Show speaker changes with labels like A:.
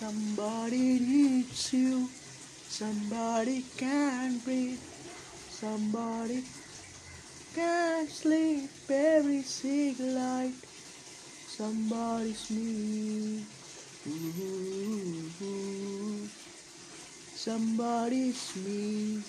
A: Somebody needs you. Somebody can't breathe. Somebody can't sleep every single night. Somebody's me. Ooh, somebody's me.